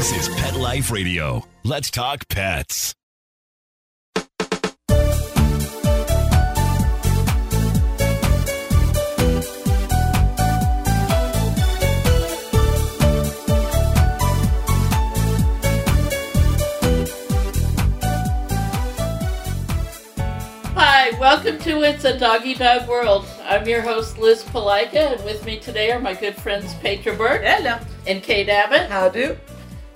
This is Pet Life Radio. Let's talk pets. Hi, welcome to It's a Doggy Dog World. I'm your host Liz Palika, and with me today are my good friends Petra Burke Hello. and Kate Abbott. How do?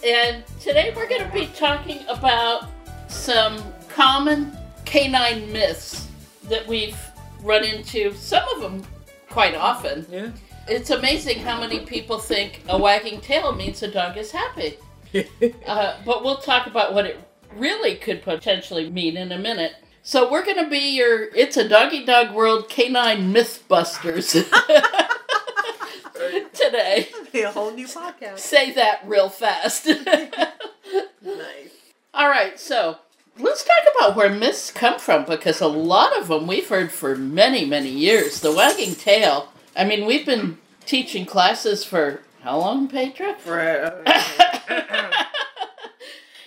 And today we're going to be talking about some common canine myths that we've run into, some of them quite often. Yeah. It's amazing how many people think a wagging tail means a dog is happy. Uh, but we'll talk about what it really could potentially mean in a minute. So we're going to be your It's a Doggy Dog World Canine Mythbusters today. Be a whole new podcast. Say that real fast. Nice. All right, so let's talk about where myths come from because a lot of them we've heard for many, many years. The wagging tail. I mean, we've been teaching classes for how long, Petra? For uh,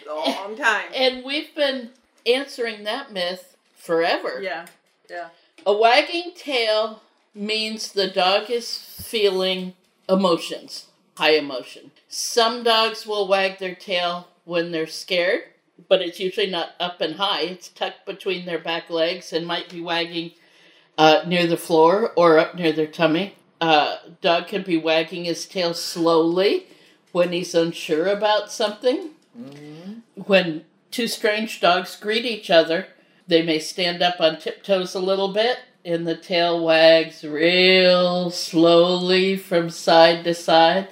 a long time. And we've been answering that myth forever. Yeah. Yeah. A wagging tail means the dog is feeling emotions, high emotion. Some dogs will wag their tail when they're scared, but it's usually not up and high. It's tucked between their back legs and might be wagging uh, near the floor or up near their tummy. Uh, dog can be wagging his tail slowly when he's unsure about something. When two strange dogs greet each other, they may stand up on tiptoes a little bit, and the tail wags real slowly from side to side.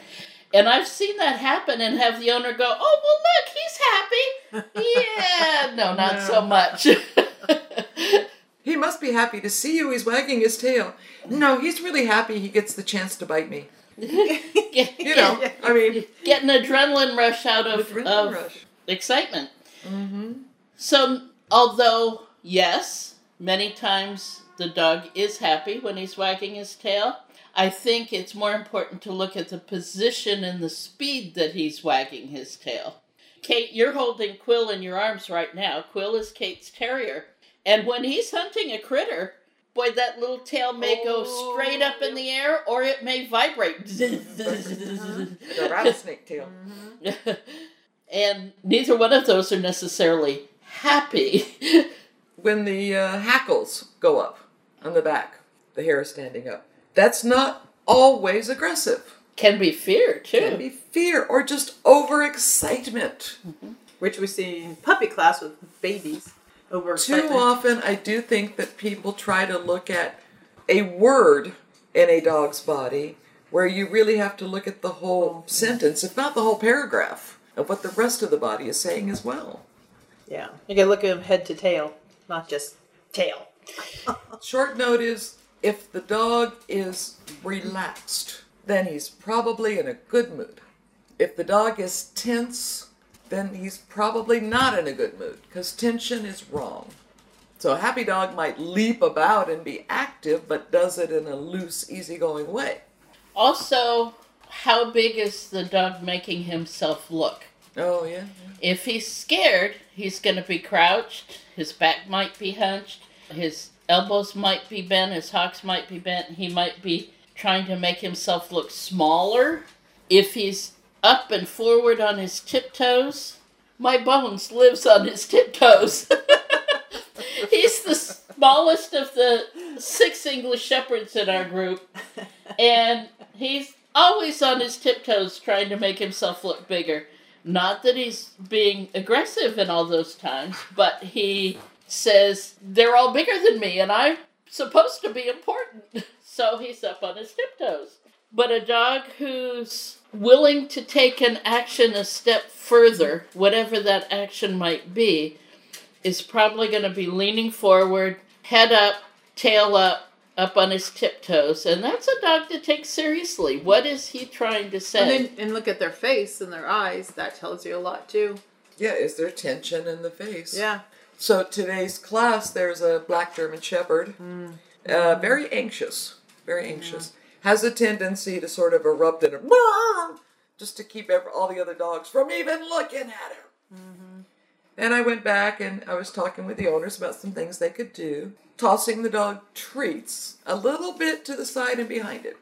And I've seen that happen and have the owner go, Oh, well, look, he's happy. yeah, no, not so much. He must be happy to see you. He's wagging his tail. No, he's really happy he gets the chance to bite me. You know, I mean, get an adrenaline rush out of, of rush. excitement. Mm-hmm. So, although, yes, many times the dog is happy when he's wagging his tail, I think it's more important to look at the position and the speed that he's wagging his tail. Kate, you're holding Quill in your arms right now. Quill is Kate's terrier. And when he's hunting a critter, boy, that little tail may go straight up in the air or it may vibrate. the rattlesnake tail. and neither one of those are necessarily happy. When the uh, hackles go up on the back, the hair is standing up. That's not always aggressive. Can be fear too. Can be fear or just overexcitement. Mm-hmm. Which we see in puppy class with babies. Over Too often, I do think that people try to look at a word in a dog's body where you really have to look at the whole sentence, if not the whole paragraph, of what the rest of the body is saying as well. Yeah. You can look at them head to tail, not just tail. Short note is if the dog is relaxed, then he's probably in a good mood. If the dog is tense, then he's probably not in a good mood because tension is wrong. So a happy dog might leap about and be active, but does it in a loose, easygoing way. Also, how big is the dog making himself look? Oh, yeah. If he's scared, he's going to be crouched, his back might be hunched, his elbows might be bent, his hocks might be bent, he might be trying to make himself look smaller. If he's up and forward on his tiptoes, my bones lives on his tiptoes. he's the smallest of the six English shepherds in our group, and he's always on his tiptoes trying to make himself look bigger. Not that he's being aggressive in all those times, but he says they're all bigger than me and I'm supposed to be important. So he's up on his tiptoes. But a dog who's willing to take an action a step further, whatever that action might be, is probably going to be leaning forward, head up, tail up, up on his tiptoes. And that's a dog to take seriously. What is he trying to say? And then and look at their face and their eyes. That tells you a lot too. Yeah, is there tension in the face? Yeah. So today's class, there's a black German Shepherd, uh, mm-hmm. very anxious, very mm-hmm. anxious, has a tendency to sort of erupt in a just to keep ev- all the other dogs from even looking at her. Mm-hmm. And I went back and I was talking with the owners about some things they could do, tossing the dog treats a little bit to the side and behind it.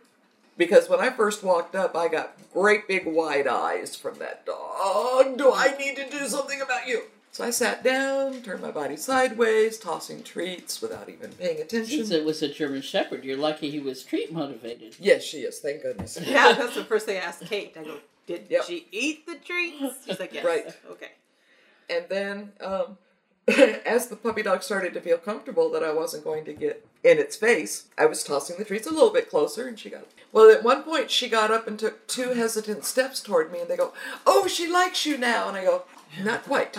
Because when I first walked up, I got great big wide eyes from that dog. Do I need to do something about you? So I sat down, turned my body sideways, tossing treats without even paying attention. Since it was a German Shepherd, you're lucky he was treat motivated. Yes, she is. Thank goodness. Yeah, that's the first thing I asked Kate. I go, did Yep. she eat the treats? She's like, yes. Right. Okay. And then, um, as the puppy dog started to feel comfortable that I wasn't going to get in its face, I was tossing the treats a little bit closer, and she got. Well, at one point, she got up and took two hesitant steps toward me, and they go, "Oh, she likes you now," and I go, "Not quite."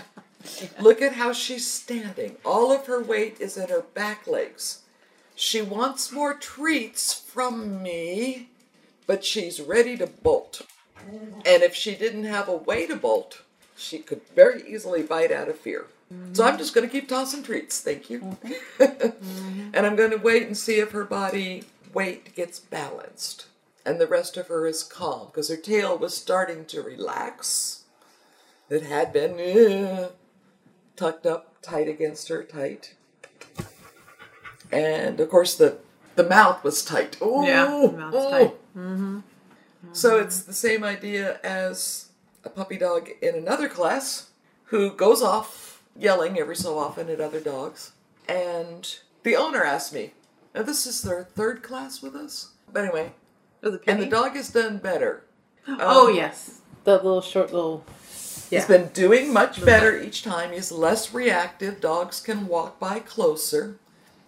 Look at how she's standing. All of her weight is in her back legs. She wants more treats from me, but she's ready to bolt. And if she didn't have a way to bolt, she could very easily bite out of fear. So I'm just going to keep tossing treats. Thank you. and I'm going to wait and see if her body weight gets balanced. And the rest of her is calm because her tail was starting to relax. It had been uh, tucked up tight against her, tight. And of course, the, the mouth was tight. Oh, Yeah, the mouth's tight. So it's the same idea as a puppy dog in another class who goes off yelling every so often at other dogs. And the owner asked me, now this is their third class with us. But anyway, Oh, the and the dog has done better. Oh, Um, yes. The little short little. Yeah. He's been doing much better each time. He's less reactive. Dogs can walk by closer.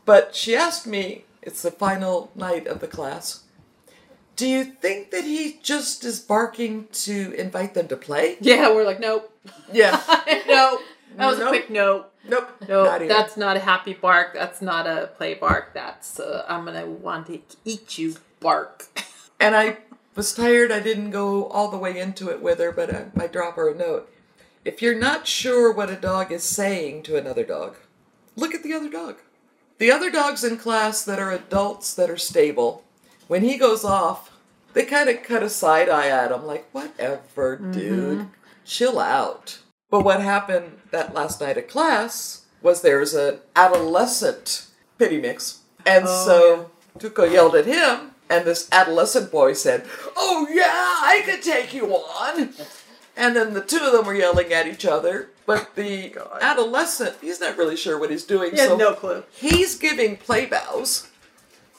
But she asked me, it's the final night of the class, do you think that he just is barking to invite them to play? Yeah, we're like, nope. Yeah. no. That was Nope. a quick no. Nope. No, even. that's not a happy bark. That's not a play bark. That's uh, I'm gonna want to eat you bark. And I was tired. I didn't go all the way into it with her, but I, I drop her a note. If you're not sure what a dog is saying to another dog, look at the other dog. The other dogs in class that are adults that are stable, when he goes off, they kind of cut a side eye at him, like, whatever, mm-hmm. dude, chill out. But what happened that last night at class was there was an adolescent pittie mix. And oh, so Tuco yelled at him, and this adolescent boy said, Oh, yeah, I could take you on. And then the two of them were yelling at each other. But the oh, adolescent, he's not really sure what he's doing. He so no clue. He's giving play bows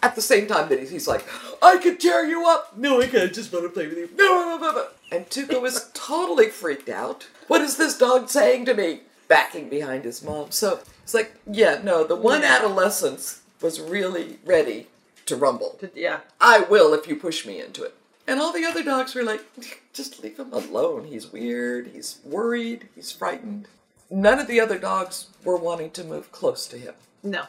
at the same time that he's, like, I could tear you up. No, I can't. Just want to play with you. No, no, no, no. And Tuco is totally freaked out. What is this dog saying to me? Backing behind his mom. So it's like, yeah, no, the one adolescent was really ready to rumble. Yeah. I will if you push me into it. And all the other dogs were like, just leave him alone. He's weird, he's worried, he's frightened. None of the other dogs were wanting to move close to him. No.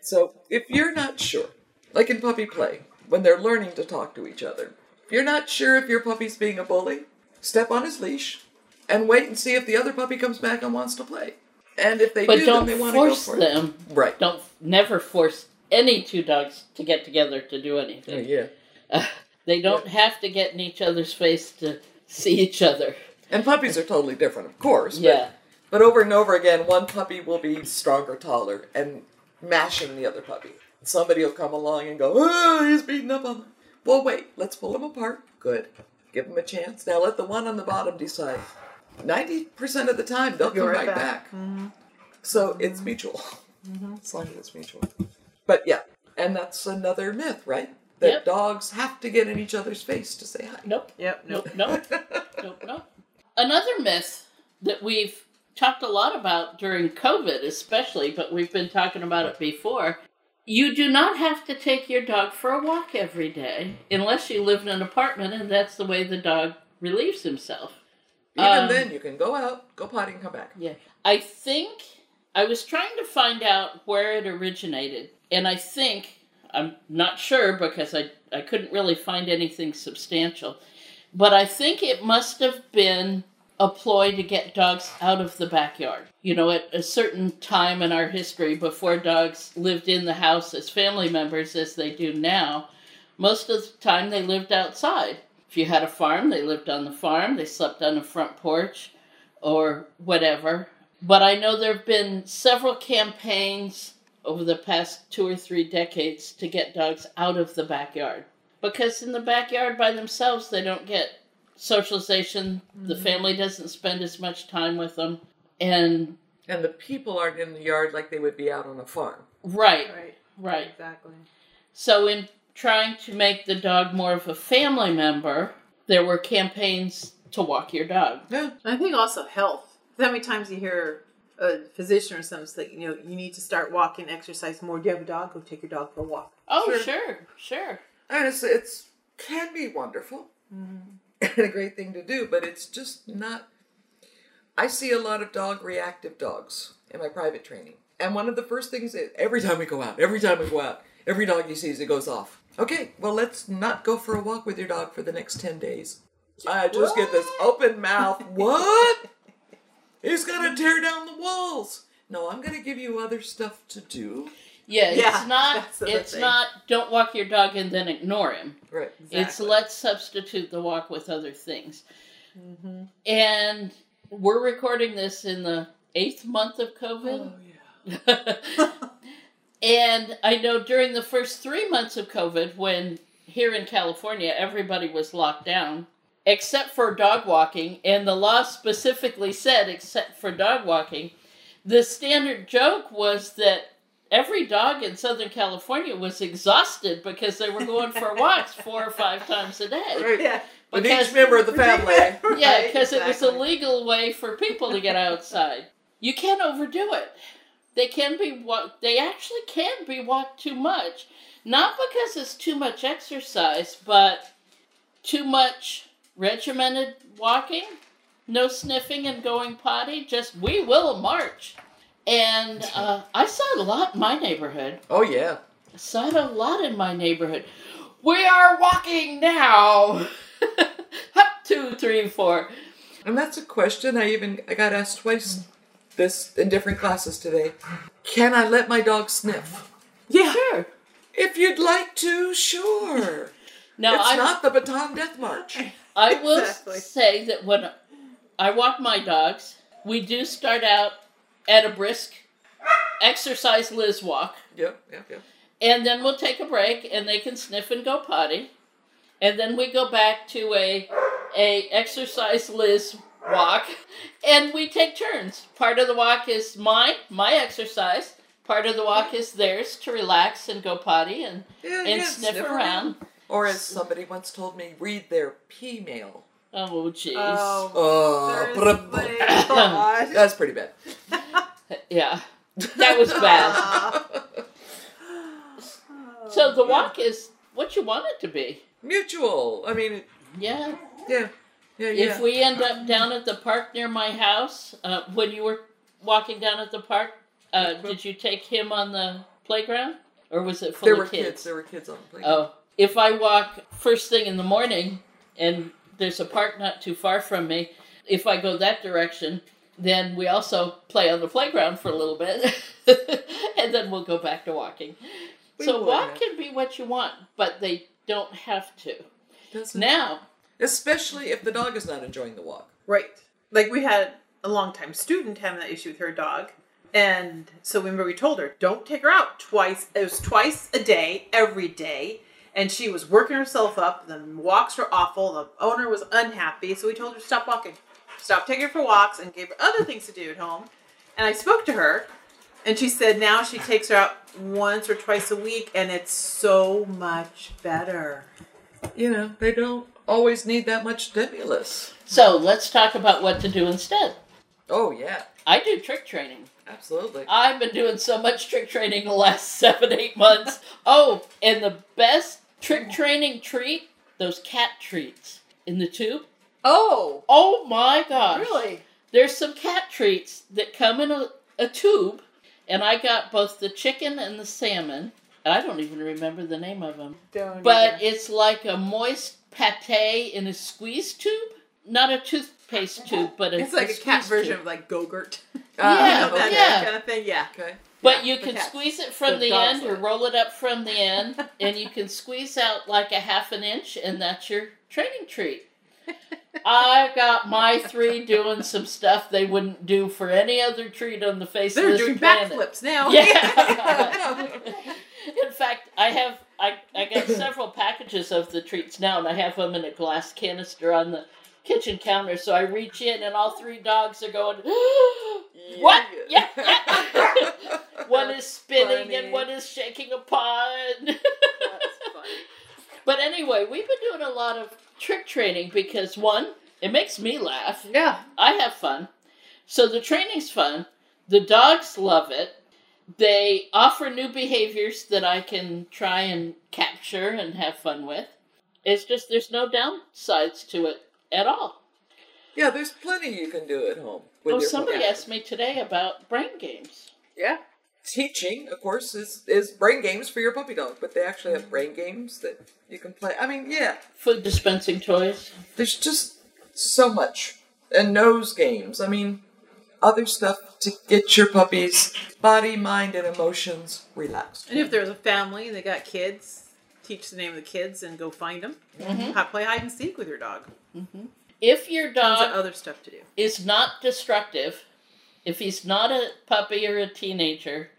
So if you're not sure, like in puppy play, when they're learning to talk to each other, if you're not sure if your puppy's being a bully, step on his leash and wait and see if the other puppy comes back and wants to play. And if they But do, don't then they want to go force for it. them. Right. Don't never force any two dogs to get together to do anything. Yeah. Uh, they don't have to get in each other's face to see each other. And puppies are totally different, of course. but- Yeah. But over and over again, one puppy will be stronger, taller, and mashing the other puppy. Somebody will come along and go, oh, he's beating up on them. Well, wait, let's pull them apart. Good. Give them a chance. Now let the one on the bottom decide. 90% of the time, they'll Go come right right back. back. Mm-hmm. So it's mutual. Mm-hmm. As long as it's mutual. But yeah, and that's another myth, right? That Yep. dogs have to get in each other's face to say hi. Nope. Yep. Nope. Nope. nope. Nope. Another myth that we've talked a lot about during COVID, especially, but we've been talking about it before. You do not have to take your dog for a walk every day unless you live in an apartment and that's the way the dog relieves himself. Even Um, then, you can go out, go potty, and come back. Yeah. I think I was trying to find out where it originated, and I think I'm not sure because I, I couldn't really find anything substantial, but I think it must have been a ploy to get dogs out of the backyard. You know, at a certain time in our history, before dogs lived in the house as family members as they do now, most of the time they lived outside. If you had a farm, they lived on the farm, they slept on the front porch or whatever. But I know there have been several campaigns over the past two or three decades to get dogs out of the backyard. Because in the backyard by themselves, they don't get socialization, the mm-hmm. family doesn't spend as much time with them. And, And the people aren't in the yard like they would be out on a farm. right, Right. right. Exactly. So, in trying to make the dog more of a family member, there were campaigns to walk your dog. Yeah. I think also health. How many times you hear a physician or something say, you know, you need to start walking, exercise more. Do you have a dog? Go take your dog for a walk. Oh, Sure. sure, sure. And it's, it's can be wonderful mm-hmm. and a great thing to do, but it's just not. I see a lot of dog reactive dogs in my private training. And one of the first things is every time we go out, every time we go out, every dog he sees, it goes off. Okay, well, let's not go for a walk with your dog for the next 10 days. I just get this open mouth. What? He's going to tear down the walls. No, I'm going to give you other stuff to do. Yeah, Yeah, it's not. that's the other It's thing. not. Don't walk your dog and then ignore him. Right. It's let's substitute the walk with other things. Mm-hmm. And we're recording this in the eighth month of COVID. Oh, yeah. and I know during the first three months of COVID, when here in California everybody was locked down, except for dog walking, and the law specifically said, except for dog walking, the standard joke was that every dog in Southern California was exhausted because they were going for walks four or five times a day. Right. Yeah. With Because- each member of the family. Yeah, Right, because it was a legal way for people to get outside. You can't overdo it. They can be walk. They actually can be walked too much, not because it's too much exercise, but too much regimented walking. No sniffing and going potty. Just we will march. And uh, I saw it a lot in my neighborhood. Oh, yeah. I saw it a lot in my neighborhood. We are walking now. Up two, three, four. And that's a question I even I got asked twice this in different classes today. Can I let my dog sniff? Yeah. Sure. If you'd like to, sure. Now it's I not the Bataan Death March. I will Exactly. say that when I walk my dogs, we do start out at a brisk exercise Liz walk, Yep, yep, yep. and then we'll take a break, and they can sniff and go potty, and then we go back to a a exercise Liz walk, and we take turns. Part of the walk is mine, my exercise. Part of the walk is theirs to relax and go potty and, Yeah, and yeah, sniff, around. Or as somebody once told me, read their P mail. Oh, jeez. Oh, Oh, seriously? God. that's pretty bad. Yeah, that was bad. So the walk is what you want it to be. Mutual. I mean, Yeah. yeah, yeah, yeah. If we end up down at the park near my house, uh, when you were walking down at the park, uh, did you take him on the playground, or was it full there of were kids. There were kids on the playground. Oh, if I walk first thing in the morning, and there's a park not too far from me, if I go that direction, then we also play on the playground for a little bit, and then we'll go back to walking. We so walk yeah. can be what you want, but they don't have to. Doesn't- Now, Especially if the dog is not enjoying the walk. Right. Like we had a longtime student having that issue with her dog. And so remember we told her, don't take her out twice. It was twice a day, every day. And she was working herself up. The walks were awful. The owner was unhappy. So we told her to stop walking. Stop taking her for walks and gave her other things to do at home. And I spoke to her and she said now she takes her out once or twice a week and it's so much better. You know, they don't always need that much stimulus. so let's talk about what to do instead. Oh yeah, I do trick training. Absolutely. I've been doing so much trick training the last seven, eight months. oh, and the best trick training treat, those cat treats in the tube. Oh, Oh my gosh. really? There's some cat treats that come in a, a tube, and I got both the chicken and the salmon. And I don't even remember the name of them. Don't But either. it's like a moist pate in a squeeze tube. Not a toothpaste tube, but a It's like a cat version tube. of like Go-Gurt. Uh, yeah, you know, that yeah. kind of thing. Yeah. Okay. But Yeah, you can squeeze it from The the end or roll it up from the end, and you can squeeze out like a half an inch, and that's your training treat. I've got my three doing some stuff they wouldn't do for any other treat on the face They're of this doing planet. backflips now. Yeah. in fact, I have I, I got several packages of the treats now, and I have them in a glass canister on the kitchen counter. So I reach in, and all three dogs are going, "What? Yeah." yeah." one is spinning, funny. and one is shaking a pod. That's funny. but anyway, we've been doing a lot of trick training because one, it makes me laugh. Yeah. I have fun. So the training's fun. The dogs love it. They offer new behaviors that I can try and capture and have fun with. It's just there's no downsides to it at all. Yeah, there's plenty you can do at home. With Oh, somebody puppy. asked me today about brain games. Yeah. Teaching, of course, is, is brain games for your puppy dog, but they actually have brain games that you can play. I mean, yeah, Food dispensing toys. there's just so much. And nose games. I mean, other stuff to get your puppy's body, mind, and emotions relaxed. And if there's a family and they got kids, teach the name of the kids and go find them. How mm-hmm. play hide and seek with your dog. If your dog other stuff to do. is not destructive, if he's not a puppy or a teenager,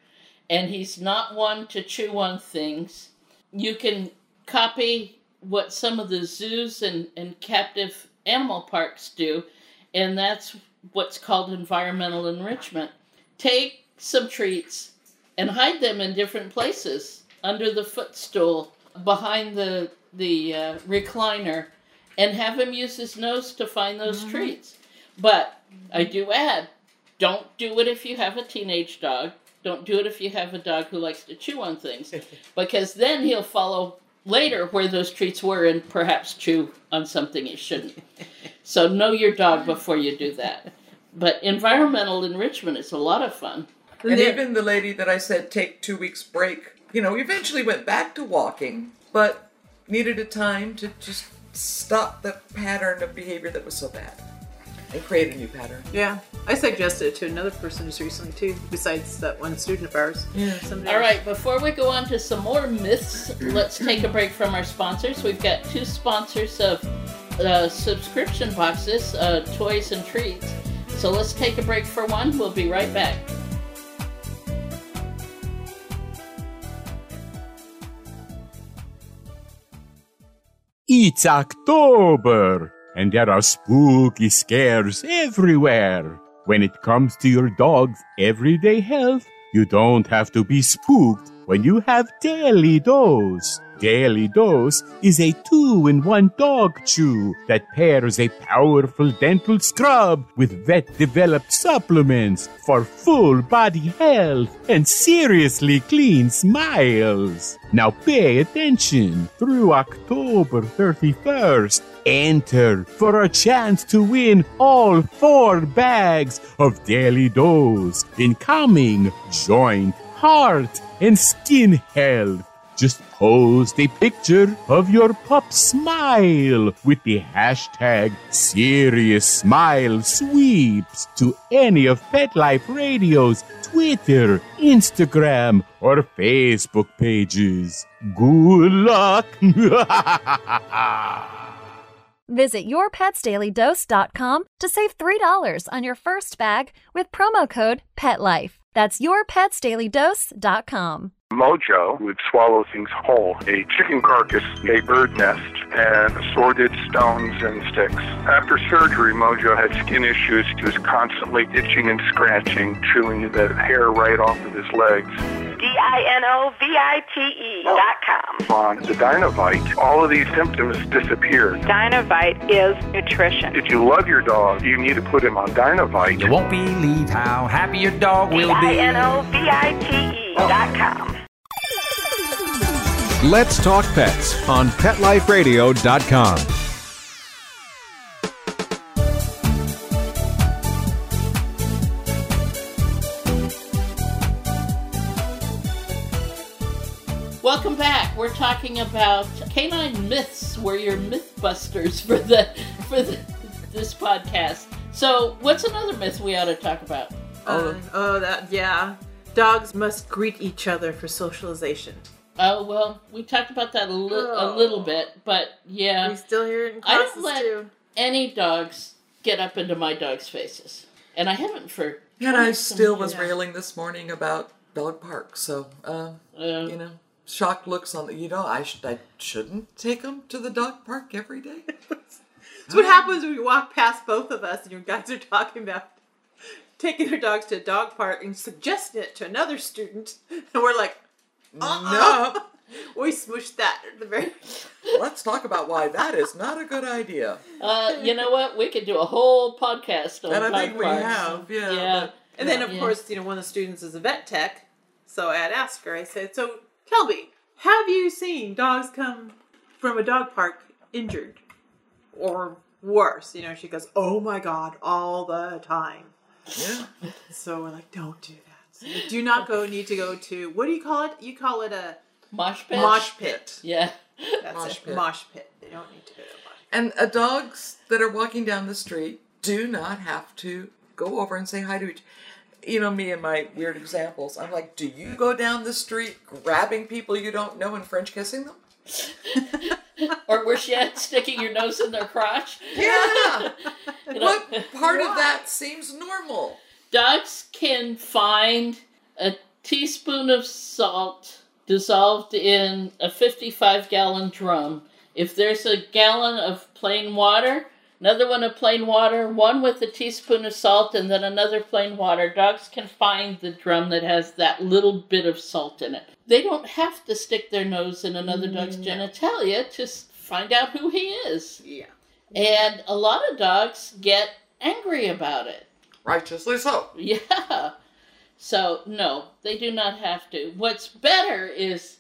and he's not one to chew on things, you can copy what some of the zoos and, and captive animal parks do, and that's what's called environmental enrichment. Take some treats and hide them in different places under the footstool, behind the the uh, recliner, and have him use his nose to find those uh-huh. treats. But I do add, don't do it if you have a teenage dog. Don't do it if you have a dog who likes to chew on things, because then he'll follow later where those treats were and perhaps chew on something he shouldn't. So know your dog before you do that. But environmental enrichment is a lot of fun. And Yeah. even the lady that I said take two weeks break, you know, eventually went back to walking, but needed a time to just stop the pattern of behavior that was so bad and create a new pattern. Yeah. I suggested it to another person just recently too, besides that one student of ours. Yeah. Somebody All else. right, before we go on to some more myths, let's take a break from our sponsors. We've got two sponsors of uh, subscription boxes, uh, toys and treats. So let's take a break for one. We'll be right back. It's October, and there are spooky scares everywhere. When it comes to your dog's everyday health, you don't have to be spooked when you have Daily Dose. Daily Dose is a two in one dog chew that pairs a powerful dental scrub with vet developed supplements for full body health and seriously clean smiles. Now pay attention through October 31st. Enter for a chance to win all four bags of Daily Dose in coming joint, heart, and skin health. Just post a picture of your pup smile with the hashtag Serious Smile Sweeps to any of Pet Life Radio's Twitter, Instagram, or Facebook pages. Good luck! Visit yourpetsdailydose.com to save $3 on your first bag with promo code PETLIFE. That's yourpetsdailydose.com. Mojo would swallow things whole a chicken carcass, a bird nest, and assorted stones and sticks. After surgery, Mojo had skin issues. He was constantly itching and scratching, chewing the hair right off of his legs. D-I-N-O-V-I-T-E dot com. On the Dinovite, all of these symptoms disappeared. Dinovite is nutrition. If you love your dog, you need to put him on Dinovite. You won't believe how happy your dog will be. D-I-N-O-V-I-T-E dot com. Let's Talk Pets on PetLifeRadio.com. Welcome back. We're talking about canine myths. We're your mythbusters for the for the, this podcast. So, what's another myth we ought to talk about? Uh, oh, that yeah. Dogs must greet each other for socialization. Oh well, we talked about that a, li- a little bit, but yeah, We still hear it in I classes don't let too. any dogs get up into my dogs' faces, and I haven't for. And I still was years. railing this morning about dog parks. So, uh, Uh, you know, shocked looks on the. You know, I, sh- I shouldn't take them to the dog park every day. That's what happens when you walk past both of us and your guys are talking about taking their dogs to a dog park and suggesting it to another student. And we're like, uh-uh. No. we smushed that at the very Let's talk about why that is not a good idea. Uh, you know what? We could do a whole podcast on And I think we parks. have, yeah, Yeah. but- And then, of Yeah. course, you know, one of the students is a vet tech. So I'd ask her, I said, So, Kelby, have you seen dogs come from a dog park injured or worse? You know, she goes, Oh my God, all the time. Yeah. So we're like, Don't do that. So you do not go, need to go to, what do you call it? You call it a mosh pit. Mosh pit. Yeah. That's Mosh it. pit. Mosh pit. They don't need to go to a mosh And uh, dogs that are walking down the street do not have to go over and say hi to each. You know me and my weird examples. I'm like, do you go down the street grabbing people you don't know and French kissing them? or worse yet, sticking your nose in their crotch. Yeah. You know, what part of that seems normal? Dogs can find a teaspoon of salt dissolved in a 55 gallon drum. If there's a gallon of plain water, another one of plain water, one with a teaspoon of salt, and then another plain water, dogs can find the drum that has that little bit of salt in it. They don't have to stick their nose in another dog's mm. genitalia to find out who he is. Yeah. And a lot of dogs get angry about it. Righteously so. Yeah. So no, they do not have to. What's better is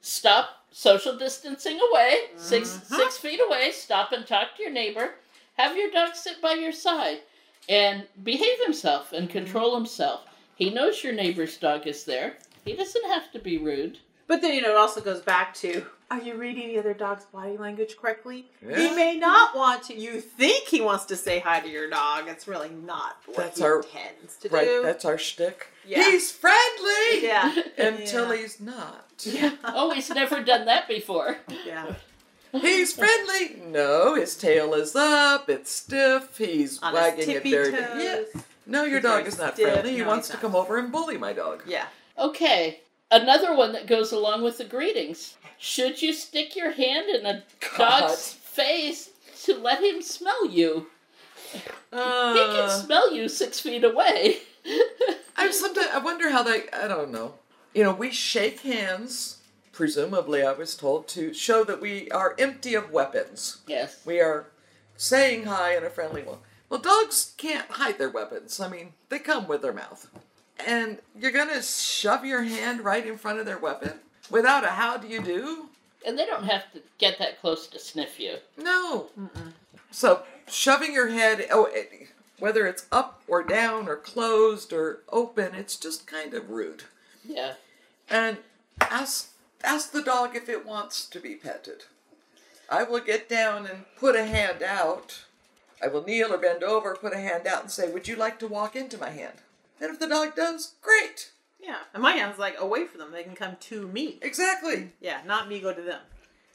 stop social distancing away, 6 mm-hmm. six feet away. Stop and talk to your neighbor. Have your dog sit by your side and behave himself and control mm-hmm. himself. He knows your neighbor's dog is there. He doesn't have to be rude. But then, you know, it also goes back to are you reading the other dog's body language correctly? Yeah. He may not want to. You think he wants to say hi to your dog. It's really not what That's he our- intends to do. Right, do. that's our shtick. Yeah. He's friendly! Yeah. Until Yeah. he's not. Yeah. Oh, he's never done that before. yeah. He's friendly. No, his tail is up. It's stiff. He's On his wagging it tippy very. toes. Yeah. No, your He's dog is not stiff. friendly. He No, wants to not. come over and bully my dog. Yeah. Okay, another one that goes along with the greetings. Should you stick your hand in a God. dog's face to let him smell you? he Uh, can smell you six feet away. I sometimes I wonder how they. I don't know. You know, we shake hands. Presumably, I was told to show that we are empty of weapons. yes. We are saying hi in a friendly way. Well, dogs can't hide their weapons. I mean, they come with their mouth. And you're gonna shove your hand right in front of their weapon without a how do you do? And they don't have to get that close to sniff you. No. So shoving your head, oh, it, whether it's up or down or closed or open, it's just kind of rude. Yeah. And ask ask the dog if it wants to be petted. I will get down and put a hand out. I will kneel or bend over, put a hand out, and say, "Would you like to walk into my hand?" And if the dog does, great. Yeah. And my hand's like away from them. They can come to me. Exactly. Yeah, not me go to them.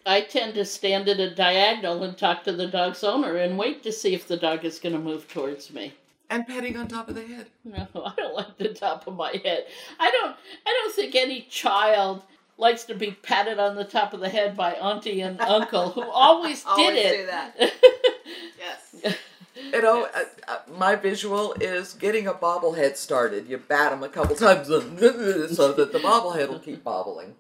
I tend to stand at a diagonal and talk to the dog's owner and wait to see if the dog is going to move towards me. And petting on top of the head. No, I don't like the top of my head. I don't. I don't think any child likes to be patted on the top of the head by auntie and uncle who always did Always it. do that. Yes. You know, uh, uh, my visual is getting a bobblehead started. You bat them a couple times so that the bobblehead will keep bobbling.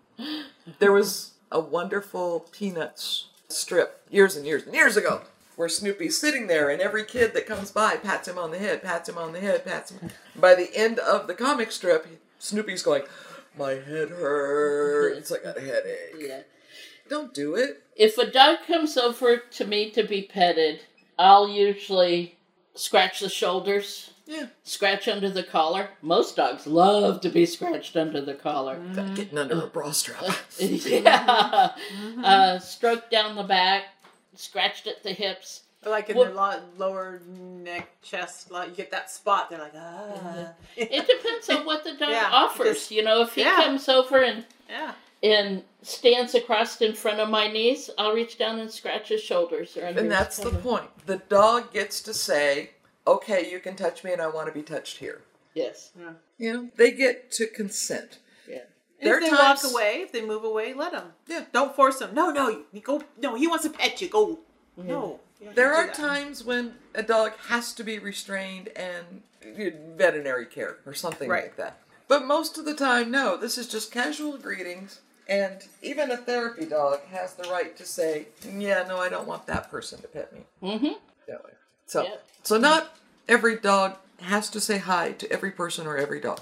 There was a wonderful Peanuts strip years and years and years ago where Snoopy's sitting there and every kid that comes by pats him on the head, pats him on the head, pats him. By the end of the comic strip, Snoopy's going, My head hurts. I got a headache. yeah. Don't do it. If a dog comes over to me to be petted, I'll usually scratch the shoulders, Yeah. scratch under the collar. Most dogs love to be scratched under the collar. That getting under a bra strap. yeah. Uh, stroke down the back, scratched at the hips. Or like in Well- their lo- lower neck, chest, like you get that spot. They're like, ah. It depends on what the dog Yeah, offers. just- you know, if he yeah. comes over and yeah. And stands across in front of my knees, I'll reach down and scratch his shoulders or And that's the point. The dog gets to say, okay, you can touch me and I want to be touched here. Yes. You know, they get to consent. Yeah. And There if are they times- walk away, if they move away, let them. Yeah. Don't force them. No, no, you go. No, he wants to pet you. Go. No. you There are times when a dog has to be restrained and veterinary care or something Right. like that. But most of the time, no. This is just casual greetings. And even a therapy dog has the right to say, yeah, no, I don't want that person to pet me. Mm-hmm. That way. So, Yep. so not every dog has to say hi to every person or every dog.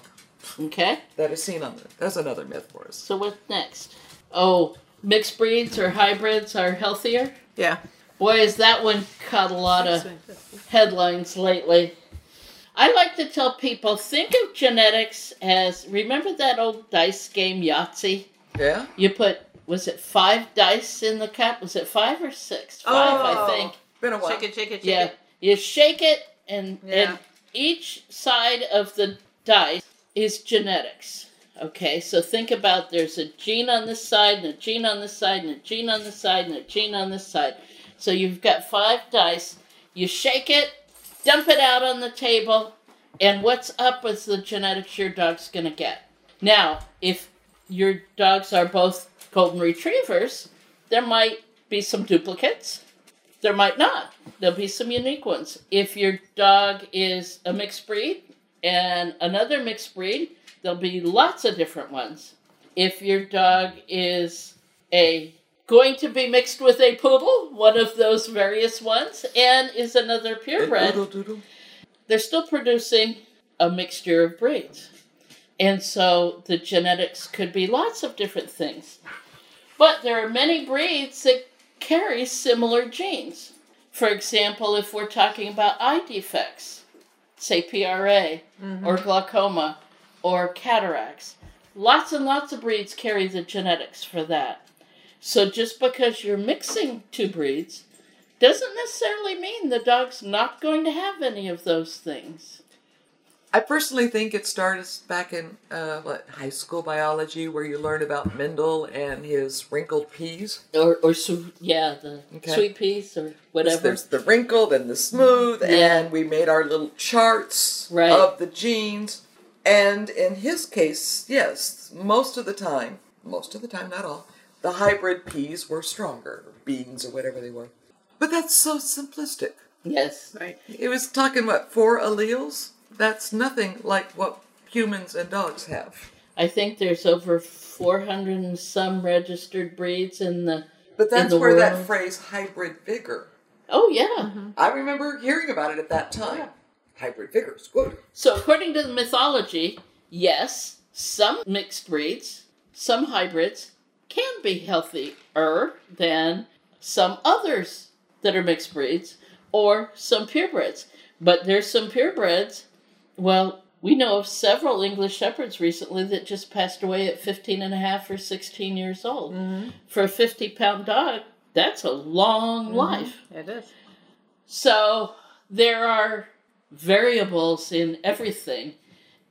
Okay. That is seen on the. That's another myth for us. So what's next? Oh, mixed breeds or hybrids are healthier? Yeah. Boy, has that one caught a lot of headlines lately. I like to tell people think of genetics as remember that old dice game Yahtzee? Yeah. You put was it five dice in the cup? Was it five or six? Five, I Oh. think. Been a while. Shake it, shake it, shake Yeah, it. you shake it, and Yeah. and each side of the dice is genetics. Okay, so think about there's a gene on this side, and a gene on this side, and a gene on this side, and a gene on this side. So you've got five dice. You shake it, dump it out on the table, and what's up with the genetics your dog's gonna get? Now, if your dogs are both golden retrievers, there might be some duplicates. There might not. There'll be some unique ones. If your dog is a mixed breed and another mixed breed, there'll be lots of different ones. If your dog is a going to be mixed with a poodle, one of those various ones, and is another purebred, they're still producing a mixture of breeds. And so the genetics could be lots of different things. But there are many breeds that carry similar genes. For example, if we're talking about eye defects, say PRA mm-hmm. or glaucoma or cataracts, lots and lots of breeds carry the genetics for that. So just because you're mixing two breeds doesn't necessarily mean the dog's not going to have any of those things. I personally think it started back in uh, what high school biology, where you learn about Mendel and his wrinkled peas. Or, or su- yeah, the Okay. sweet peas or whatever. There's the wrinkled and the smooth, Yeah. and we made our little charts Right. of the genes. And in his case, yes, most of the time, most of the time, not all, the hybrid peas were stronger, or beans or whatever they were. But that's so simplistic. Yes. Right. It was talking what four alleles. That's nothing like what humans and dogs have. I think there's over 400 and some registered breeds in the. But that's the where that phrase hybrid vigor. Oh, yeah. Mm-hmm. I remember hearing about it at that time. Hybrid vigor is good. So, according to the mythology, yes, some mixed breeds, some hybrids, can be healthier than some others that are mixed breeds or some purebreds. But there's some purebreds. Well, we know of several English Shepherds recently that just passed away at 15 and a half or 16 years old. For a 50 pound dog, that's a long life. It is. So there are variables in everything,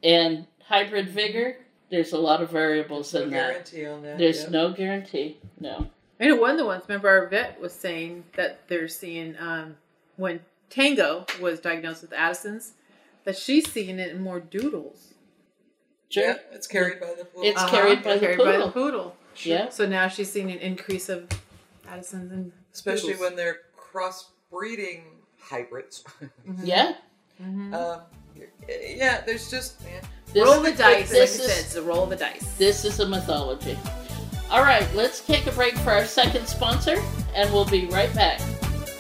and hybrid vigor. There's a lot of variables in that. Guarantee on that. There's yeah. no guarantee. No. I know one of the ones. Remember, our vet was saying that they're seeing um, when Tango was diagnosed with Addison's, that she's seeing it in more doodles. Sure. Yeah, it's carried by the poodle. It's uh-huh. carried by the carried poodle. by the poodle. Yeah. So now she's seeing an increase of Addison's and especially poodles. when they're crossbreeding hybrids. Mm-hmm. Yeah. um, yeah, there's just yeah. This, roll the dice. Like you This said, is, it's a roll the dice. this is a mythology. All right, let's take a break for our second sponsor, and we'll be right back.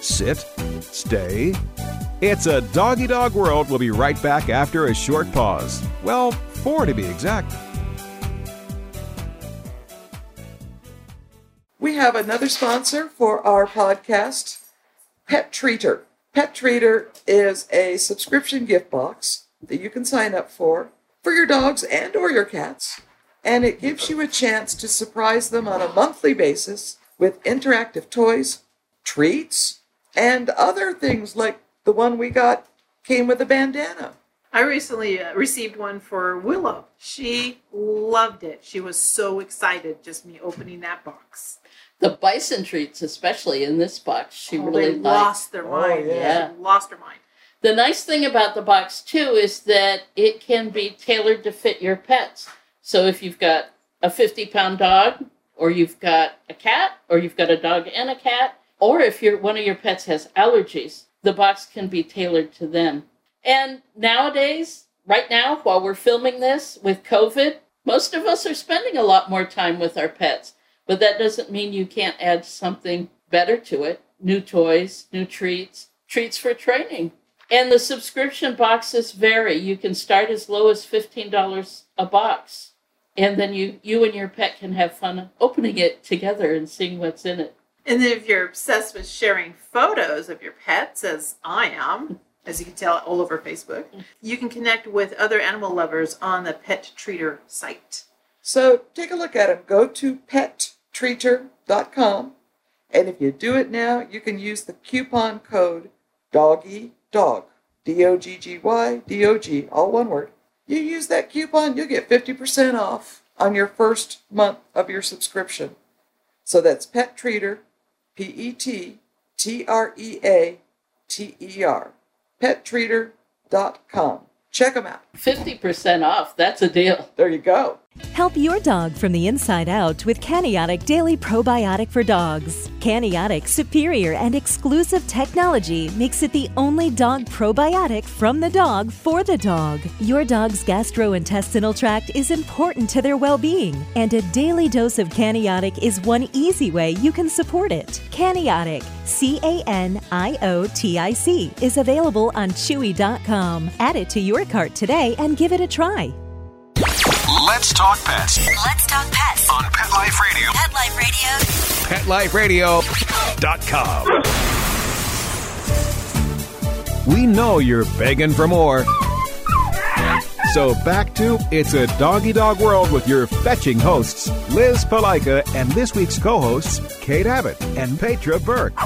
Sit, stay. It's a doggy dog world. We'll be right back after a short pause. Well, four to be exact. We have another sponsor for our podcast, Pet Treater. Pet Treater is a subscription gift box that you can sign up for for your dogs and or your cats, and it gives you a chance to surprise them on a monthly basis with interactive toys, treats, and other things like the one we got came with a bandana. I recently uh, received one for Willow. She loved it. She was so excited just me opening that box. The bison treats, especially in this box, she Oh, really they liked. lost their Oh, mind. yeah. She lost her mind. The nice thing about the box too is that it can be tailored to fit your pets. So if you've got a 50 pound dog, or you've got a cat, or you've got a dog and a cat, or if your one of your pets has allergies, the box can be tailored to them. And nowadays, right now, while we're filming this with COVID, most of us are spending a lot more time with our pets. But that doesn't mean you can't add something better to it. New toys, new treats, treats for training. And the subscription boxes vary. You can start as low as $15 a box. And then you, you and your pet can have fun opening it together and seeing what's in it. And then if you're obsessed with sharing photos of your pets, as I am, as you can tell all over Facebook, you can connect with other animal lovers on the Pet Treater site. So take a look at them. Go to pettreater.com. And if you do it now, you can use the coupon code DOGGY DOG. D O G G Y D O G, all one word. You use that coupon, you'll get 50% off on your first month of your subscription. So that's Pet P E T T R E A T E R. PetTreater.com. Check them out. 50% off. That's a deal. There you go. Help your dog from the inside out with Caniotic Daily Probiotic for Dogs. Caniotic's superior and exclusive technology makes it the only dog probiotic from the dog for the dog. Your dog's gastrointestinal tract is important to their well being, and a daily dose of Caniotic is one easy way you can support it. Caniotic, C A N I O T I C, is available on Chewy.com. Add it to your cart today and give it a try. Let's talk pets Let's talk pets on Pet Life Radio. Pet Life Radio. PetLifeRadio.com. We know you're begging for more. So back to It's a Doggy Dog World with your fetching hosts, Liz Palika, and this week's co hosts, Kate Abbott and Petra Burke.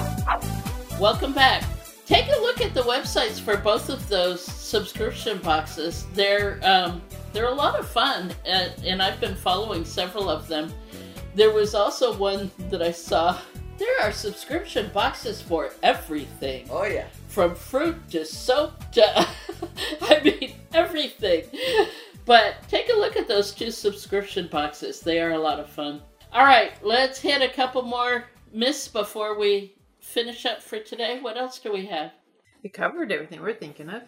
Welcome back. Take a look at the websites for both of those subscription boxes. They're um, they're a lot of fun, and, and I've been following several of them. There was also one that I saw. There are subscription boxes for everything. Oh, yeah. From fruit to soap to, I mean, everything. But take a look at those two subscription boxes. They are a lot of fun. All right, let's hit a couple more myths before we finish up for today. What else do we have? We covered everything we're thinking of.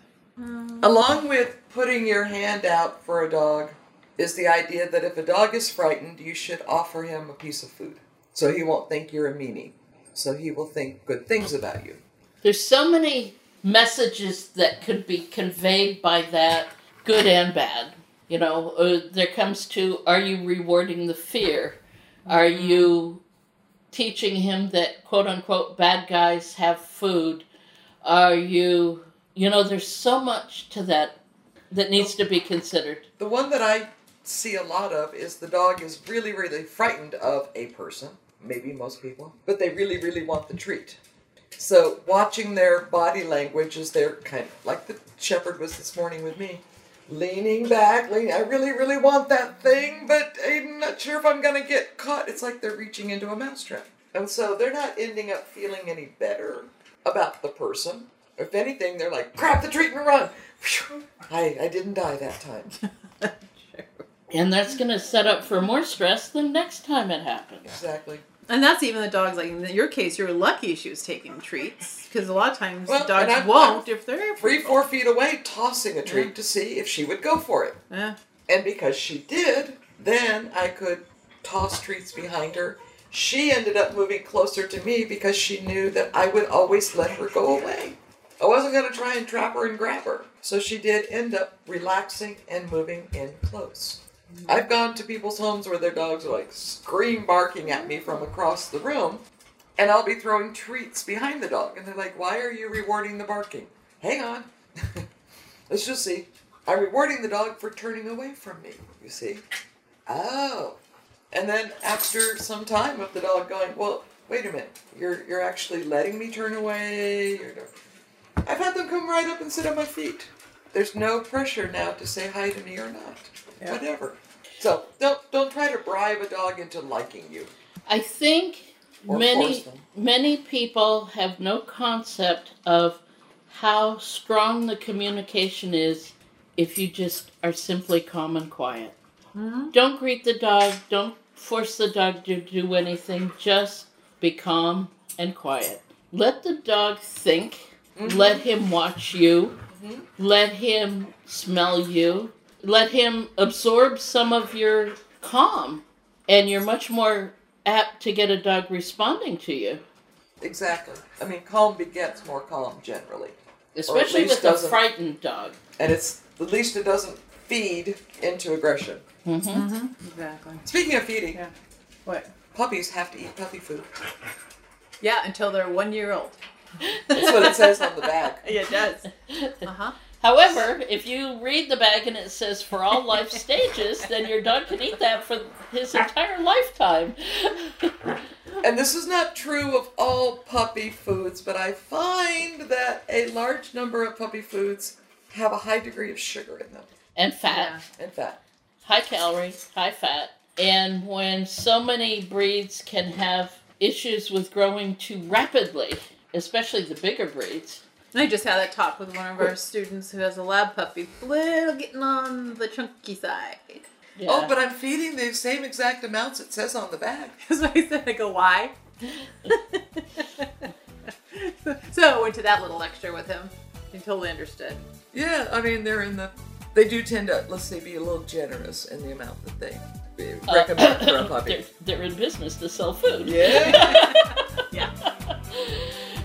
Along with putting your hand out for a dog is the idea that if a dog is frightened, you should offer him a piece of food. So he won't think you're a meanie. So he will think good things about you. There's so many messages that could be conveyed by that, good and bad. You know, uh, there comes to are you rewarding the fear? Are you teaching him that quote unquote bad guys have food? Are you, you know, there's so much to that that needs to be considered. The one that I see a lot of is the dog is really, really frightened of a person, maybe most people, but they really, really want the treat. So watching their body language as they're kind of like the shepherd was this morning with me, leaning back, leaning. I really, really want that thing, but I'm not sure if I'm gonna get caught. It's like they're reaching into a mousetrap, and so they're not ending up feeling any better about the person. If anything, they're like, grab the treat and run. I, I didn't die that time. And that's going to set up for more stress the next time it happens. Exactly. And that's even the dogs. Like in your case, you're lucky she was taking treats because a lot of times Well, dogs I'm- won't I'm if they're Three, four feet away, tossing a treat to see if she would go for it. Yeah. And because she did, then I could toss treats behind her. She ended up moving closer to me because she knew that I would always let her go away. I wasn't going to try and trap her and grab her. So she did end up relaxing and moving in close. I've gone to people's homes where their dogs are like scream barking at me from across the room, and I'll be throwing treats behind the dog. And they're like, Why are you rewarding the barking? Hang on. Let's just see. I'm rewarding the dog for turning away from me, you see. Oh. And then after some time of the dog going, Well, wait a minute, you're you're actually letting me turn away. You're... I've had them come right up and sit on my feet. there's no pressure now to say hi to me or not. Whatever. So don't don't try to bribe a dog into liking you. I think Or many many people have no concept of how strong the communication is if you just are simply calm and quiet. Mm-hmm. Don't greet the dog, don't force the dog to do anything, just be calm and quiet. Let the dog think, mm-hmm. let him watch you, mm-hmm. let him smell you, let him absorb some of your calm, and you're much more apt to get a dog responding to you. Exactly. I mean, calm begets more calm generally. Especially with a frightened dog. And it's at least it doesn't feed into aggression. Mm-hmm. Exactly. Speaking of feeding, What? puppies have to eat puppy food. Yeah, until they're one year old. That's what it says on the bag. It does. Uh huh. However, if you read the bag and it says for all life stages, then your dog can eat that for his entire lifetime. And this is not true of all puppy foods, but I find that a large number of puppy foods have a high degree of sugar in them and fat. and fat. High calorie, high fat. And when so many breeds can have issues with growing too rapidly, especially the bigger breeds. I just had that talk with one of our students who has a lab puppy, a little getting on the chunky side. Oh, but I'm feeding the same exact amounts it says on the bag. That's why I said, I go, why? so I went to that little lecture with him. He totally understood. Yeah, I mean they're in the. They do tend to, let's say, be a little generous in the amount that they uh, recommend for a puppy. They're, they're in business to sell food. Yeah. yeah.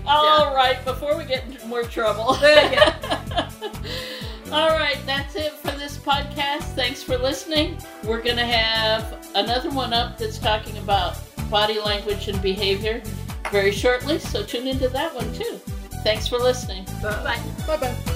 All right, before we get into more trouble. All right, that's it for this podcast. Thanks for listening. We're going to have another one up that's talking about body language and behavior very shortly, so tune into that one too. Thanks for listening. Bye bye. Bye bye.